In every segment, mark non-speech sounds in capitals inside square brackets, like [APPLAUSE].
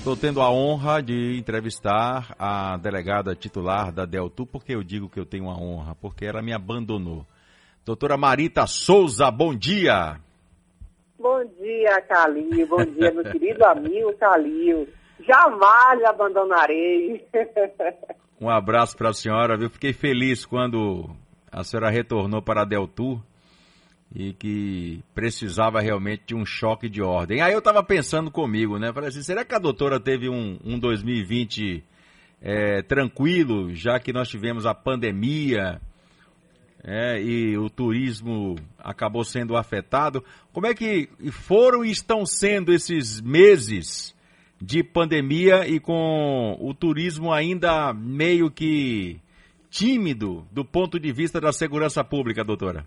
Estou tendo a honra de entrevistar a delegada titular da Deltu, porque eu digo que eu tenho uma honra, porque ela me abandonou. Doutora Marita Souza, bom dia. Bom dia, Calil. Bom dia, meu [LAUGHS] querido amigo Calil. Jamais abandonarei. um abraço para a senhora, viu? Fiquei feliz quando a senhora retornou para a Deltu e que precisava realmente de um choque de ordem. Aí eu estava pensando comigo, né? Falei assim, será que a doutora teve um, um 2020 é, tranquilo, já que nós tivemos a pandemia é, e o turismo acabou sendo afetado? Como é que foram e estão sendo esses meses de pandemia e com o turismo ainda meio que tímido do ponto de vista da segurança pública, doutora?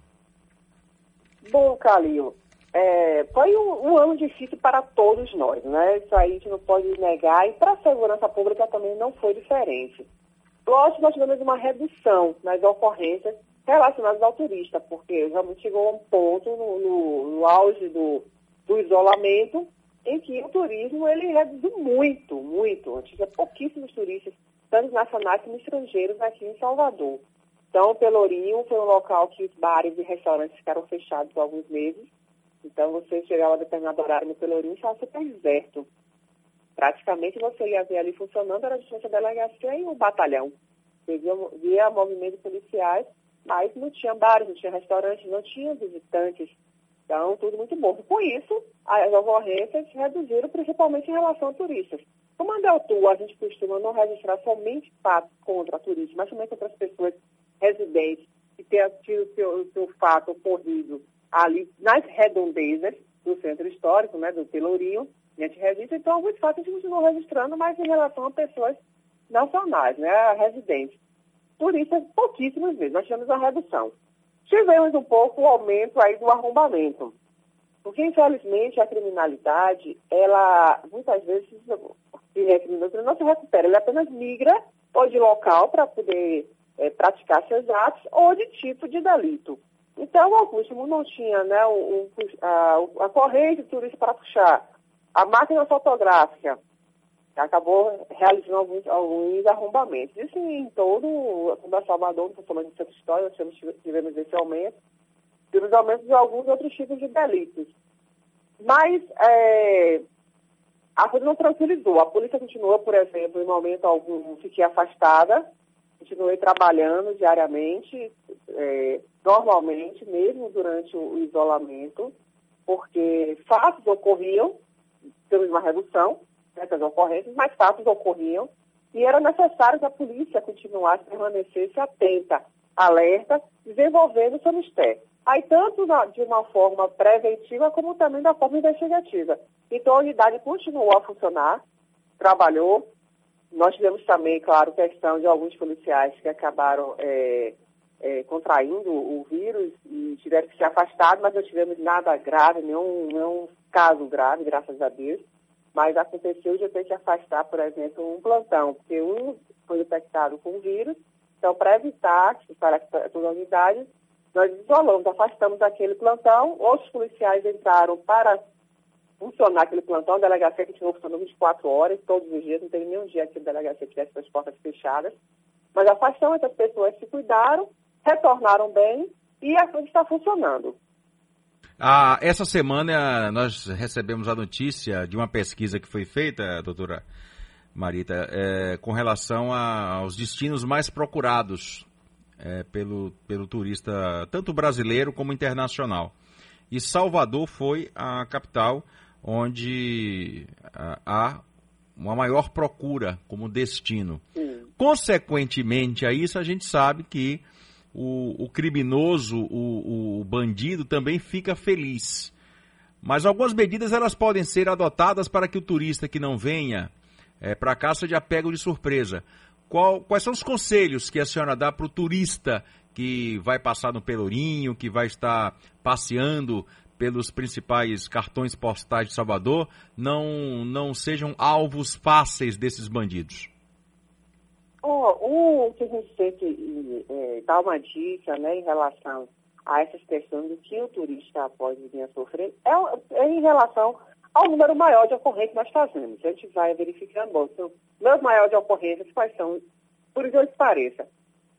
Bom, Calil, é, foi um, um, ano difícil para todos nós, né? Isso aí a gente não pode negar, e para a segurança pública também não foi diferente. Lógico, nós tivemos uma redução nas ocorrências relacionadas ao turista, porque realmente chegou a um ponto no, no, no auge do, do isolamento em que o turismo ele reduziu muito, muito. Tinha pouquíssimos turistas, tanto nacionais como estrangeiros, aqui em Salvador. Então, Pelourinho foi um local que os bares e restaurantes ficaram fechados por alguns meses. Então, você chegava a determinado horário no Pelourinho e estava super deserto. Praticamente, você ia ver ali funcionando, era a delegacia e o batalhão. Você via, via movimentos policiais, mas não tinha bares, não tinha restaurantes, não tinha visitantes. Então, tudo muito bom. Com isso, as ocorrências reduziram, principalmente em relação a turistas. Como a Deltu, a gente costuma não registrar somente fatos contra turistas, mas também contra as pessoas residente que tenha tido seu, seu fato ocorrido ali nas redondezas do centro histórico, né, do Pelourinho, a gente registra, então alguns fatos a gente continua registrando, mas em relação a pessoas nacionais, né, residentes. Por isso, pouquíssimas vezes, nós tivemos a redução. Tivemos um pouco o aumento aí do arrombamento. Porque, infelizmente, a criminalidade, ela, muitas vezes, se não se recupera, ela apenas migra ou de local para poder é, praticar seus atos ou de tipo de delito. Então, o Augusto não tinha né, o, a, a corrente de turista para puxar, a máquina fotográfica, acabou realizando alguns, alguns arrombamentos. Isso em todo o Salvador, principalmente no centro histórico, nós tivemos esse aumento, tivemos aumento de alguns outros tipos de delitos. Mas é, a coisa não tranquilizou. A polícia continua, por exemplo, em momento algum, fiquei afastada, continuei trabalhando diariamente, é, normalmente, mesmo durante o isolamento, porque fatos ocorriam, temos uma redução dessas ocorrências, mas fatos ocorriam e era necessário que a polícia continuasse, permanecesse atenta, alerta, desenvolvendo seu mistério. Aí, tanto na, de uma forma preventiva, como também da forma investigativa. Então, a unidade continuou a funcionar, trabalhou, nós tivemos também, claro, questão de alguns policiais que acabaram é, é, contraindo o vírus e tiveram que se afastar, mas não tivemos nada grave, nenhum, nenhum caso grave, graças a Deus. Mas aconteceu de eu ter que afastar, por exemplo, um plantão, porque um foi detectado com o vírus. Então, para evitar que para toda a unidade, nós isolamos, afastamos aquele plantão. Outros policiais entraram para funcionar aquele plantão, a delegacia continuou funcionando 24 horas, todos os dias, não teve nenhum dia que a delegacia tivesse as portas fechadas. Mas afastamos essas pessoas se cuidaram, retornaram bem e a coisa está funcionando. Ah, essa semana nós recebemos a notícia de uma pesquisa que foi feita, doutora Marita, é, com relação a, aos destinos mais procurados é, pelo, pelo turista, tanto brasileiro como internacional. E Salvador foi a capital onde ah, há uma maior procura como destino. Sim. Consequentemente a isso, a gente sabe que o, o criminoso, o, o, bandido também fica feliz. Mas algumas medidas elas podem ser adotadas para que o turista que não venha é, para cá seja pego de surpresa. Qual, quais são os conselhos que a senhora dá para o turista que vai passar no Pelourinho, que vai estar passeando pelos principais cartões postais de Salvador não, não sejam alvos fáceis desses bandidos? Oh, o que a gente tem que é, dar uma dica né, em relação a essas questões do que o turista pode vir a sofrer é, é em relação ao número maior de ocorrências que nós fazemos. A gente vai verificando, bom, então, número maior de ocorrências, quais são, por exemplo, que pareça,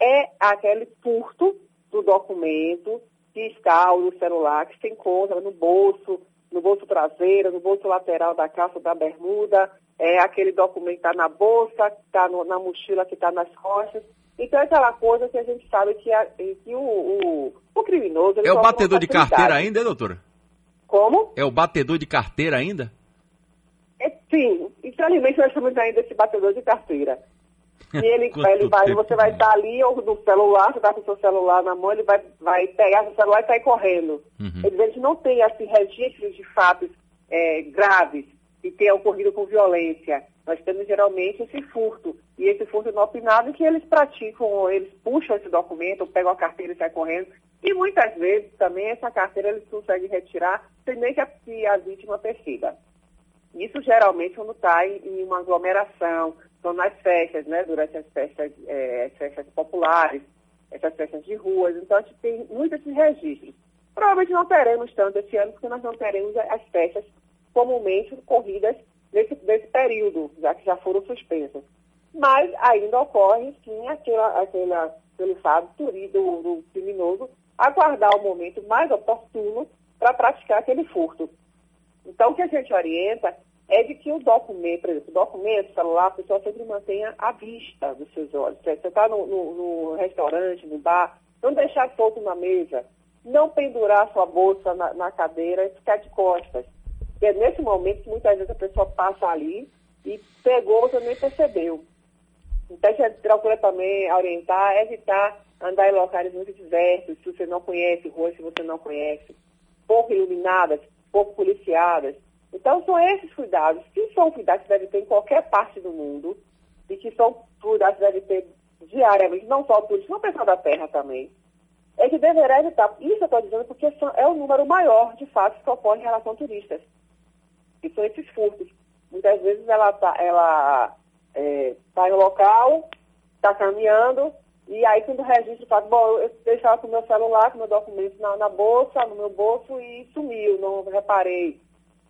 é aquele furto do documento fiscal do celular que se encontra no bolso, no bolso traseiro, no bolso lateral da calça da bermuda, é aquele documento que está na bolsa, que está na mochila, que está nas costas. Então é aquela coisa que a gente sabe que, a, que o, o, o, criminoso... É o batedor de carteira ainda, doutora? Como? É o batedor de carteira ainda? É, sim, infelizmente nós chamamos ainda esse batedor de carteira. E ele, [LAUGHS] ele vai, você vai estar ali ou no celular, você está com o seu celular na mão, ele vai, vai pegar seu celular e sair correndo. Uhum. Eles não tem assim, registros de fatos é, graves que tenham ocorrido com violência. Nós temos geralmente esse furto. E esse furto inopinado que eles praticam, eles puxam esse documento, pegam a carteira e saem correndo. E muitas vezes também essa carteira eles conseguem retirar sem nem que a, que a vítima perceba. Isso geralmente quando está em, uma aglomeração, são nas festas, né, durante as festas, é, as festas populares, essas festas de ruas. Então a gente tem muitos esses registros. Provavelmente não teremos tanto esse ano, porque nós não teremos as festas comumente corridas nesse, nesse período, já que já foram suspensas. Mas ainda ocorre, sim, aquela, aquela, aquele fato do, do criminoso aguardar o momento mais oportuno para praticar aquele furto. Então, o que a gente orienta é de que o documento, por exemplo, o documento, celular, a pessoa sempre mantenha à vista dos seus olhos. Você está no, no, no, restaurante, no bar, não deixar solto na mesa, não pendurar sua bolsa na, na cadeira e ficar de costas. Porque é nesse momento que muitas vezes a pessoa passa ali e pegou, você nem percebeu. Então, gente procura também orientar, evitar andar em locais muito diversos, se você não conhece, ruas se você não conhece, pouco iluminadas, pouco policiadas. Então, são esses cuidados, que são cuidados que devem ter em qualquer parte do mundo, e que são cuidados que devem ter diariamente, não só turistas, não pessoal da terra também, é que deverá evitar. Isso eu estou dizendo porque é o número maior de fatos que ocorrem em relação a turistas, que são esses furtos. Muitas vezes ela está ela, é, tá no local, está caminhando, e aí quando o registro fala, bom, eu deixava com o meu celular, com o meu documento na, na, bolsa, no meu bolso e sumiu, não reparei.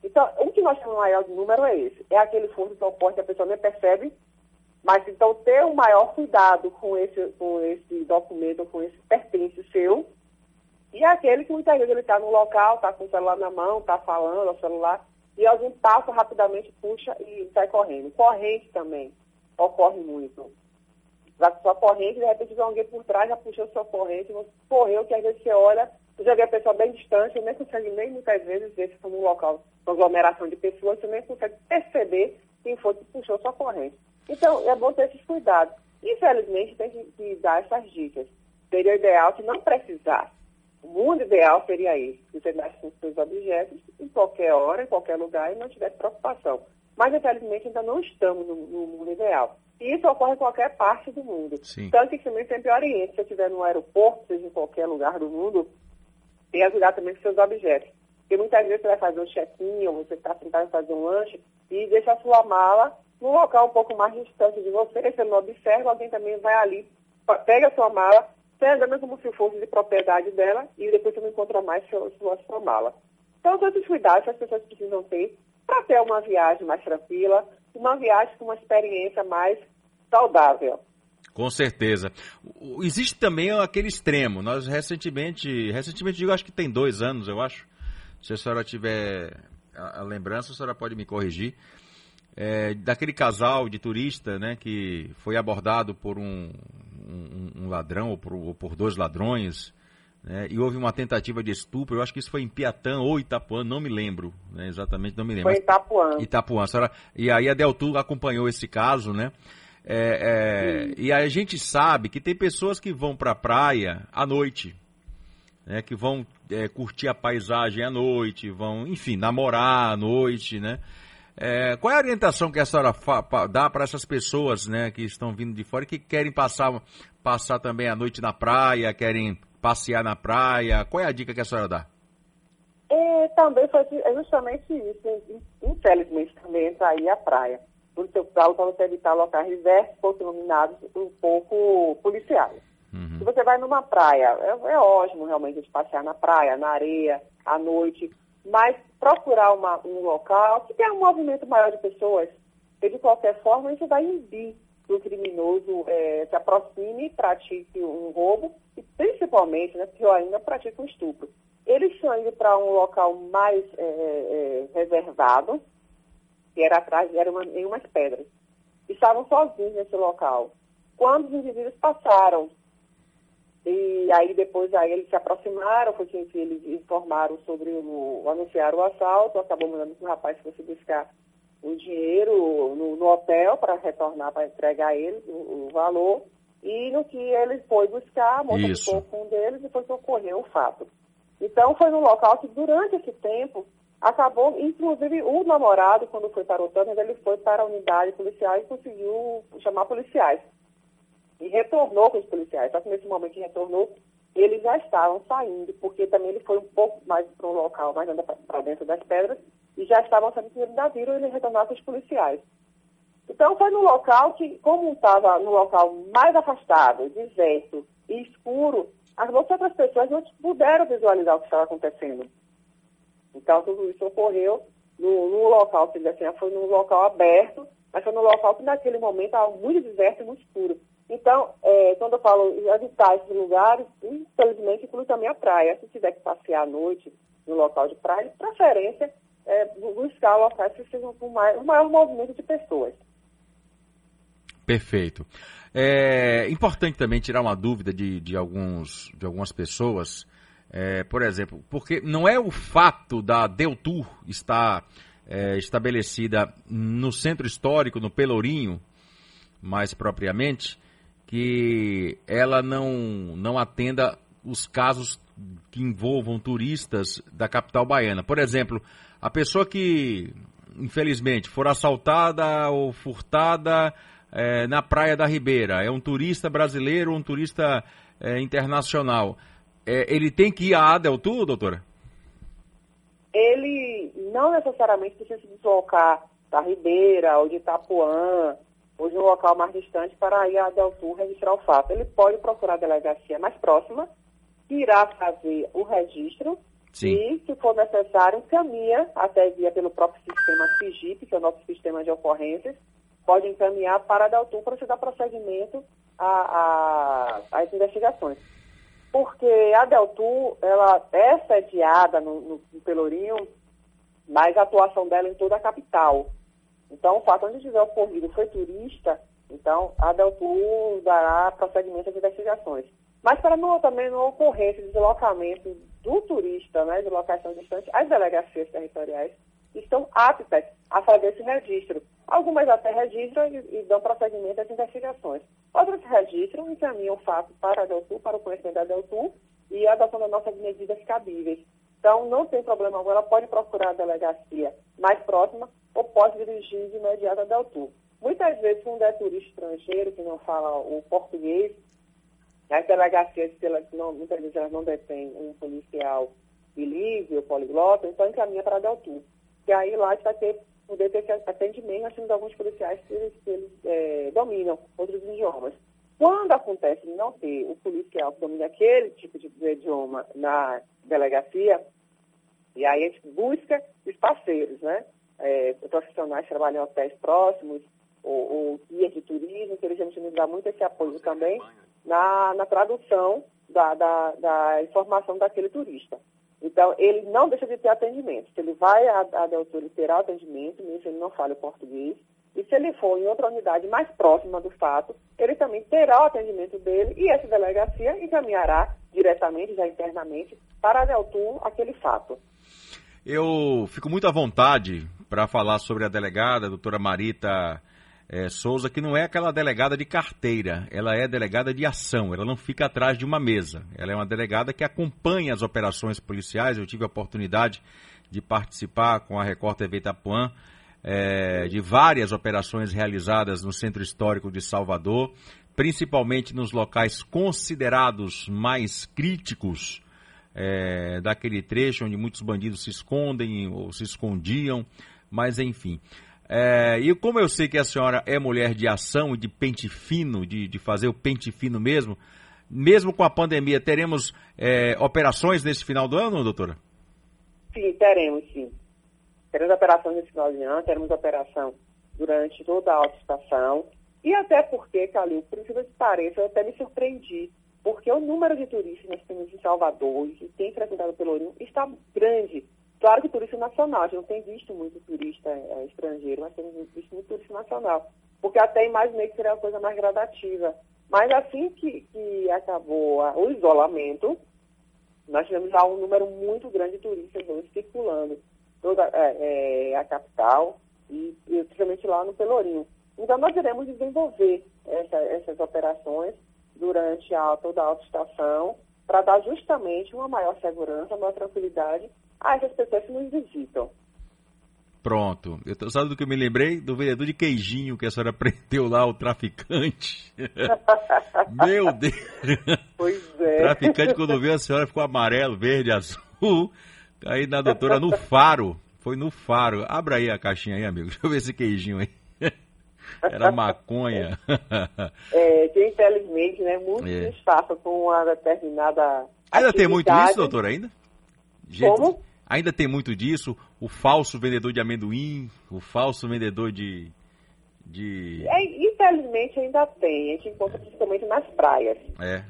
Então, o que nós chamamos maior de número é esse. É aquele fundo que ocorre que a pessoa nem percebe, mas então ter um maior cuidado com esse, com esse documento, com esse pertence seu, e é aquele que muitas vezes ele está no local, está com o celular na mão, está falando ao celular, e alguém passa rapidamente, puxa e sai correndo. Corrente também ocorre muito vai com sua corrente, de repente vem alguém por trás, já puxou sua corrente, você correu, que às vezes você olha, vê a pessoa bem distante, você nem consegue nem muitas vezes ver se for num local, uma aglomeração de pessoas, você nem consegue perceber quem foi que puxou sua corrente. Então, é bom ter esses cuidados. Infelizmente, tem que, que dar essas dicas. Seria ideal que não precisasse. O mundo ideal seria esse, que você desse com seus objetos em qualquer hora, em qualquer lugar e não tivesse preocupação. Mas, infelizmente, ainda não estamos no, no mundo ideal. E isso ocorre em qualquer parte do mundo. Sim. Tanto que também sempre oriente, se você estiver no aeroporto, seja em qualquer lugar do mundo, tenha cuidado também com seus objetos. Porque muitas vezes você vai fazer um check-in ou você está tentando fazer um lanche e deixa a sua mala num local um pouco mais distante de você, você não observa, alguém também vai ali, pega a sua mala, pega como se fosse de propriedade dela e depois você não encontra mais sua, sua, sua mala. Então, todos os cuidados que as pessoas precisam ter para ter uma viagem mais tranquila, uma viagem com uma experiência mais saudável. Com certeza. Existe também aquele extremo. Nós recentemente, recentemente digo, acho que tem dois anos, eu acho. Se a senhora tiver a, lembrança, a senhora pode me corrigir. É, daquele casal de turista, né, que foi abordado por um, um, um ladrão ou por, ou por, dois ladrões, né, e houve uma tentativa de estupro. Eu acho que isso foi em Piatã ou Itapuã, não me lembro, né, exatamente, não me lembro. Foi Itapuã. Itapuã. Senhora, e aí a Deltu acompanhou esse caso, né? É, é, e a gente sabe que tem pessoas que vão para a praia à noite, né, que vão é, curtir a paisagem à noite, vão, enfim, namorar à noite, né? É, qual é a orientação que a senhora dá para essas pessoas né, que estão vindo de fora e que querem passar, passar também a noite na praia, querem passear na praia? Qual é a dica que a senhora dá? É, também foi é justamente isso. Infelizmente também entra aí a praia seu plano para você evitar locais diversos, pouco iluminados, um pouco policiais. Uhum. Se você vai numa praia, é, é ótimo realmente de passear na praia, na areia, à noite, mas procurar uma, um local que tenha um movimento maior de pessoas, porque de qualquer forma isso vai impedir que o criminoso é, se aproxime e pratique um roubo e principalmente, né, pior ainda, pratique um estupro. Eles estão indo para um local mais é, é, reservado, que era atrás, era uma, em umas pedras. Estavam sozinhos nesse local. Quando os indivíduos passaram, e aí depois aí eles se aproximaram, foi que eles informaram sobre o, anunciaram o assalto, acabou mandando que o rapaz fosse buscar o dinheiro no, no hotel para retornar, para entregar a eles o, o, valor. E no que ele foi buscar, a moça ficou com um deles e foi que ocorreu o fato. Então foi num local que durante esse tempo acabou, inclusive o namorado, quando foi para o Tânia, ele foi para a unidade policial e conseguiu chamar policiais. E retornou com os policiais. Só que nesse momento que retornou, eles já estavam saindo, porque também ele foi um pouco mais para um local, mais para dentro das pedras, e já estavam saindo que ainda viram ele retornar com os policiais. Então foi no local que, como estava no local mais afastado, deserto e escuro, as outras pessoas não puderam visualizar o que estava acontecendo. Então tudo isso ocorreu no, no local, que assim, foi num local aberto, mas foi num local que naquele momento estava muito deserto e muito escuro. Então, é, quando eu falo evitar esses lugares, infelizmente inclui também a praia. Se tiver que passear à noite no local de praia, de preferência, é, buscar locais que sejam com mais, um maior movimento de pessoas. Perfeito. É importante também tirar uma dúvida de, de, alguns, de algumas pessoas, é, por exemplo, porque não é o fato da Deltur estar é, estabelecida no centro histórico, no Pelourinho, mais propriamente, que ela não, não atenda os casos que envolvam turistas da capital baiana. Por exemplo, a pessoa que, infelizmente, for assaltada ou furtada é, na Praia da Ribeira, é um turista brasileiro ou um turista é, internacional, é, ele tem que ir à Adeltu, doutora? Ele não necessariamente precisa se deslocar da Ribeira ou de Itapuã ou de um local mais distante para ir à Adeltu registrar o fato. Ele pode procurar a delegacia mais próxima, que irá fazer o registro Sim. E, se for necessário, encaminha até via pelo próprio sistema CIGIP, que é o nosso sistema de ocorrências, pode encaminhar para a Deltum para se dar prosseguimento às investigações. Porque a Deltum, ela é sediada no, no, no, Pelourinho, mas a atuação dela é em toda a capital. Então, o fato onde tiver ocorrido foi turista, então a Deltum dará prosseguimento às investigações. Mas para não, também não ocorrer esse deslocamento do turista, né, de locação distante, as delegacias territoriais estão aptas a fazer esse registro. Algumas até registram e, e dão prosseguimento às investigações. Outras registram e encaminham o fato para a Deltu, para o conhecimento da Deltu e a adoção das nossas medidas cabíveis. Então, não tem problema agora, pode procurar a delegacia mais próxima ou pode dirigir de imediato a Deltu. Muitas vezes, quando é turista estrangeiro que não fala o português, as delegacias, elas não, muitas vezes elas não detêm um policial bilíngue ou poliglota, então encaminha para a Deltu. E aí lá vai ter, poder ter atendimento, nós temos alguns policiais que eles, que eles é, dominam outros idiomas. Quando acontece não ter o policial que domina aquele tipo de idioma na delegacia, e aí a gente busca os parceiros, né? É, profissionais que trabalham em hotéis próximos, ou, ou guias de turismo, que eles nos dá muito esse apoio também na, na tradução da, da, da, informação daquele turista. Então, ele não deixa de ter atendimento. Se ele vai à, à Deltur, ele terá atendimento, mesmo se ele não fala o português. E se ele for em outra unidade mais próxima do fato, ele também terá o atendimento dele e essa delegacia encaminhará diretamente, já internamente, para a Deltur aquele fato. Eu fico muito à vontade para falar sobre a delegada, a doutora Marita é, Souza, que não é aquela delegada de carteira, ela é delegada de ação, ela não fica atrás de uma mesa. Ela é uma delegada que acompanha as operações policiais. Eu tive a oportunidade de participar com a Record TV Itapuã é, de várias operações realizadas no Centro Histórico de Salvador, principalmente nos locais considerados mais críticos é, daquele trecho onde muitos bandidos se escondem ou se escondiam, mas enfim. É, e como eu sei que a senhora é mulher de ação e de pente fino, de, de fazer o pente fino mesmo, mesmo com a pandemia, teremos é, operações nesse final do ano, doutora? Sim, teremos, sim. teremos operações nesse final de ano, teremos operação durante toda a autoestação. E até porque, Calil, por incrível que pareça, eu até me surpreendi, porque o número de turistas que nós temos em Salvador e que tem frequentado o Pelourinho está grande. Claro que turista nacional, a gente não tem visto muito turista é, estrangeiro, mas temos visto muito turista nacional. Porque até imaginei que seria uma coisa mais gradativa. Mas assim que, que acabou a, o isolamento, nós tivemos já um número muito grande de turistas hoje circulando toda é, é, a capital e, e principalmente lá no Pelourinho. Então nós iremos desenvolver essa, essas operações durante a, toda a autoestação para dar justamente uma maior segurança, uma maior tranquilidade a essas pessoas nos visitam. Pronto. Eu tô, sabe do que eu me lembrei? Do vereador de queijinho que a senhora [LAUGHS] prendeu lá, o traficante. [LAUGHS] Meu Deus! Pois é. O traficante, quando viu a senhora, ficou amarelo, verde, azul. Aí na doutora, no faro. Foi no faro. Abra aí a caixinha aí, amigo. [LAUGHS] Deixa eu ver esse queijinho aí. Era maconha. é, que infelizmente, né, muitos é. com uma determinada. Ainda tem muito isso, doutor, ainda? Gente, Como? Ainda tem muito disso, o falso vendedor de amendoim, o falso vendedor de. de... É, infelizmente ainda tem, a gente encontra principalmente nas praias. É.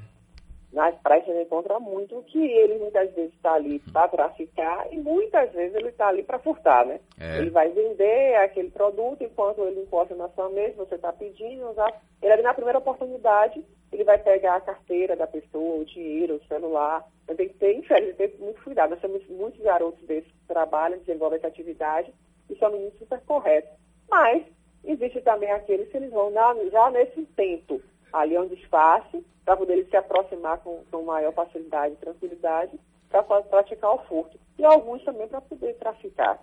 Nas praias gente encontra muito que ele muitas vezes está ali para traficar e muitas vezes ele está ali para furtar, né? É. Ele vai vender aquele produto enquanto ele encosta na sua mesa, você está pedindo, já, ele ali na primeira oportunidade, ele vai pegar a carteira da pessoa, o dinheiro, o celular. Então, tem que ter, infelizmente, Nós temos muitos garotos desses que trabalham, desenvolvem essa atividade e são meninos super corretos. Mas existe também aqueles que eles vão na, já nesse intento, ali onde disfarce, para poder se aproximar com, com maior facilidade e tranquilidade para praticar o furto. E alguns também para poder traficar.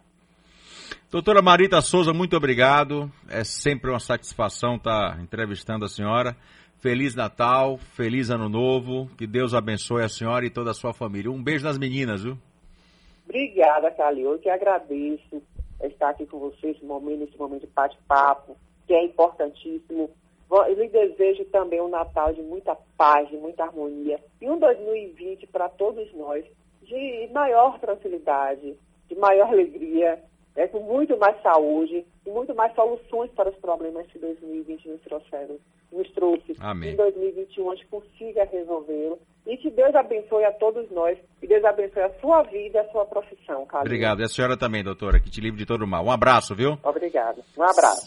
Doutora Marita Souza, muito obrigado. É sempre uma satisfação estar entrevistando a senhora. Feliz Natal, feliz Ano Novo. Que Deus abençoe a senhora e toda a sua família. Um beijo nas meninas, viu? Obrigada, Calil. Eu que agradeço estar aqui com vocês nesse momento, nesse momento de bate-papo, que é importantíssimo eu lhe desejo também um Natal de muita paz, de muita harmonia e um 2020 para todos nós de maior tranquilidade, de maior alegria, né, com muito mais saúde e muito mais soluções para os problemas que 2020 nos trouxeram, nos trouxe. Amém. Em 2021 a gente consiga resolvê-lo e que Deus abençoe a todos nós e Deus abençoe a sua vida e a sua profissão, Carlos. Obrigado. E a senhora também, doutora, que te livre de todo mal. Um abraço, viu? Obrigada. Um abraço.